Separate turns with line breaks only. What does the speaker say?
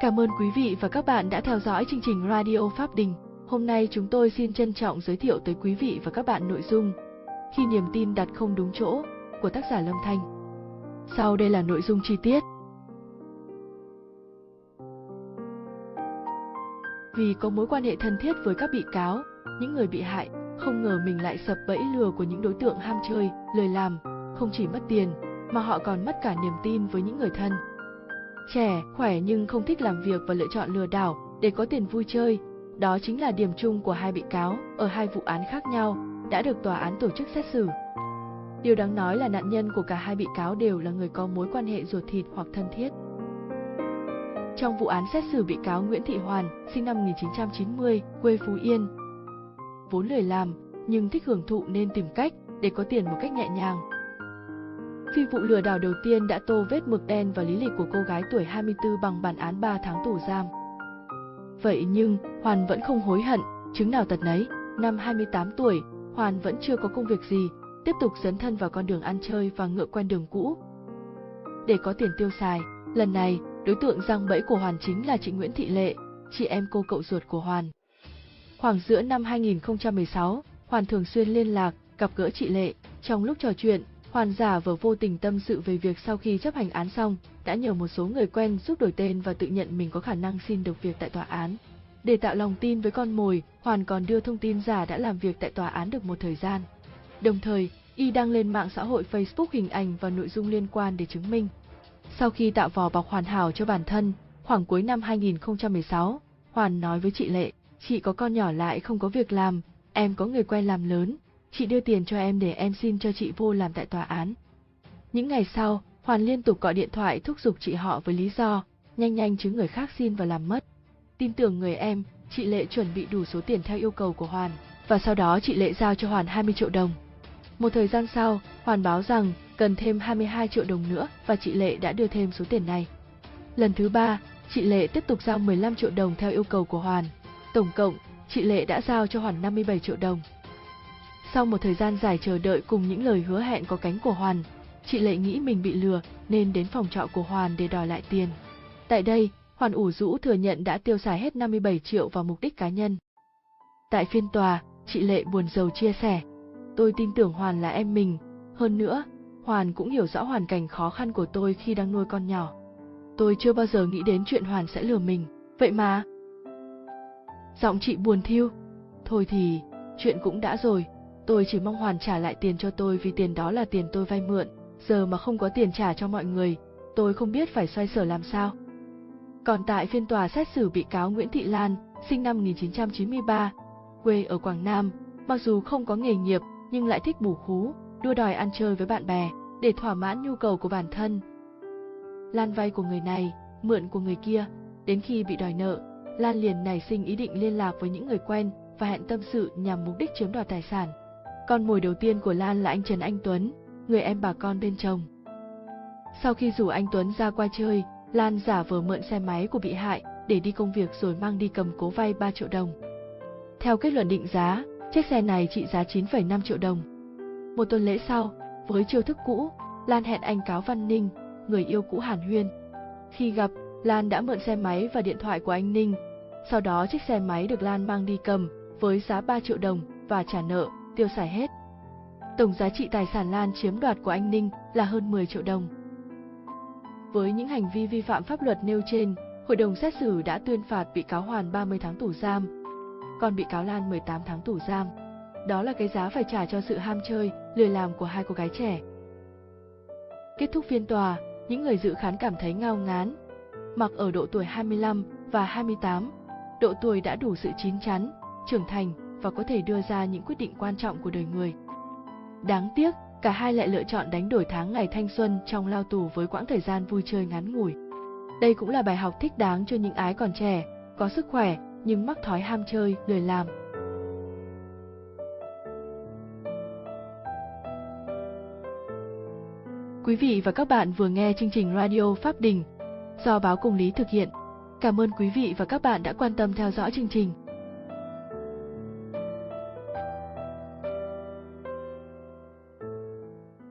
Cảm ơn quý vị và các bạn đã theo dõi chương trình Radio Pháp Đình. Hôm nay chúng tôi xin trân trọng giới thiệu tới quý vị và các bạn nội dung Khi niềm tin đặt không đúng chỗ của tác giả Lâm Thanh. Sau đây là nội dung chi tiết. Vì có mối quan hệ thân thiết với các bị cáo, những người bị hại, không ngờ mình lại sập bẫy lừa của những đối tượng ham chơi, lời làm, không chỉ mất tiền, mà họ còn mất cả niềm tin với những người thân. Trẻ, khỏe nhưng không thích làm việc và lựa chọn lừa đảo để có tiền vui chơi, đó chính là điểm chung của hai bị cáo ở hai vụ án khác nhau đã được tòa án tổ chức xét xử. Điều đáng nói là nạn nhân của cả hai bị cáo đều là người có mối quan hệ ruột thịt hoặc thân thiết. Trong vụ án xét xử bị cáo Nguyễn Thị Hoàn, sinh năm 1990, quê Phú Yên, vốn lười làm nhưng thích hưởng thụ nên tìm cách để có tiền một cách nhẹ nhàng. Phi vụ lừa đảo đầu tiên đã tô vết mực đen vào lý lịch của cô gái tuổi 24 bằng bản án 3 tháng tù giam. Vậy nhưng, Hoàn vẫn không hối hận, chứng nào tật nấy. Năm 28 tuổi, Hoàn vẫn chưa có công việc gì, tiếp tục dấn thân vào con đường ăn chơi và ngựa quen đường cũ. Để có tiền tiêu xài, lần này, đối tượng răng bẫy của Hoàn chính là chị Nguyễn Thị Lệ, chị em cô cậu ruột của Hoàn. Khoảng giữa năm 2016, Hoàn thường xuyên liên lạc, gặp gỡ chị Lệ. Trong lúc trò chuyện, Hoàn giả vờ vô tình tâm sự về việc sau khi chấp hành án xong, đã nhờ một số người quen giúp đổi tên và tự nhận mình có khả năng xin được việc tại tòa án. Để tạo lòng tin với con mồi, Hoàn còn đưa thông tin giả đã làm việc tại tòa án được một thời gian. Đồng thời, y đăng lên mạng xã hội Facebook hình ảnh và nội dung liên quan để chứng minh. Sau khi tạo vỏ bọc hoàn hảo cho bản thân, khoảng cuối năm 2016, Hoàn nói với chị Lệ, chị có con nhỏ lại không có việc làm, em có người quen làm lớn, chị đưa tiền cho em để em xin cho chị vô làm tại tòa án. Những ngày sau, Hoàn liên tục gọi điện thoại thúc giục chị họ với lý do, nhanh nhanh chứ người khác xin và làm mất. Tin tưởng người em, chị Lệ chuẩn bị đủ số tiền theo yêu cầu của Hoàn, và sau đó chị Lệ giao cho Hoàn 20 triệu đồng. Một thời gian sau, Hoàn báo rằng cần thêm 22 triệu đồng nữa và chị Lệ đã đưa thêm số tiền này. Lần thứ ba, chị Lệ tiếp tục giao 15 triệu đồng theo yêu cầu của Hoàn. Tổng cộng, chị Lệ đã giao cho Hoàn 57 triệu đồng. Sau một thời gian dài chờ đợi cùng những lời hứa hẹn có cánh của Hoàn, chị Lệ nghĩ mình bị lừa nên đến phòng trọ của Hoàn để đòi lại tiền. Tại đây, Hoàn ủ rũ thừa nhận đã tiêu xài hết 57 triệu vào mục đích cá nhân. Tại phiên tòa, chị Lệ buồn rầu chia sẻ, tôi tin tưởng Hoàn là em mình, hơn nữa, Hoàn cũng hiểu rõ hoàn cảnh khó khăn của tôi khi đang nuôi con nhỏ. Tôi chưa bao giờ nghĩ đến chuyện Hoàn sẽ lừa mình, vậy mà. Giọng chị buồn thiêu. Thôi thì, chuyện cũng đã rồi, tôi chỉ mong Hoàn trả lại tiền cho tôi vì tiền đó là tiền tôi vay mượn, giờ mà không có tiền trả cho mọi người, tôi không biết phải xoay sở làm sao. Còn tại phiên tòa xét xử bị cáo Nguyễn Thị Lan, sinh năm 1993, quê ở Quảng Nam, mặc dù không có nghề nghiệp nhưng lại thích bù khú, đua đòi ăn chơi với bạn bè để thỏa mãn nhu cầu của bản thân. Lan vay của người này, mượn của người kia, đến khi bị đòi nợ, Lan liền nảy sinh ý định liên lạc với những người quen và hẹn tâm sự nhằm mục đích chiếm đoạt tài sản. Con mồi đầu tiên của Lan là anh Trần Anh Tuấn, người em bà con bên chồng. Sau khi rủ anh Tuấn ra qua chơi, Lan giả vờ mượn xe máy của bị hại để đi công việc rồi mang đi cầm cố vay 3 triệu đồng. Theo kết luận định giá, chiếc xe này trị giá 9,5 triệu đồng. Một tuần lễ sau, với chiêu thức cũ, Lan hẹn anh Cáo Văn Ninh, người yêu cũ Hàn Huyên. Khi gặp, Lan đã mượn xe máy và điện thoại của anh Ninh. Sau đó chiếc xe máy được Lan mang đi cầm với giá 3 triệu đồng và trả nợ, tiêu xài hết. Tổng giá trị tài sản Lan chiếm đoạt của anh Ninh là hơn 10 triệu đồng. Với những hành vi vi phạm pháp luật nêu trên, hội đồng xét xử đã tuyên phạt bị cáo Hoàn 30 tháng tù giam, còn bị cáo Lan 18 tháng tù giam. Đó là cái giá phải trả cho sự ham chơi, lười làm của hai cô gái trẻ. Kết thúc phiên tòa, những người dự khán cảm thấy ngao ngán. Mặc ở độ tuổi 25 và 28, độ tuổi đã đủ sự chín chắn, trưởng thành và có thể đưa ra những quyết định quan trọng của đời người. Đáng tiếc, cả hai lại lựa chọn đánh đổi tháng ngày thanh xuân trong lao tù với quãng thời gian vui chơi ngắn ngủi. Đây cũng là bài học thích đáng cho những ái còn trẻ, có sức khỏe nhưng mắc thói ham chơi, lười làm. Quý vị và các bạn vừa nghe chương trình Radio Pháp Đình do báo Cùng lý thực hiện. Cảm ơn quý vị và các bạn đã quan tâm theo dõi chương trình.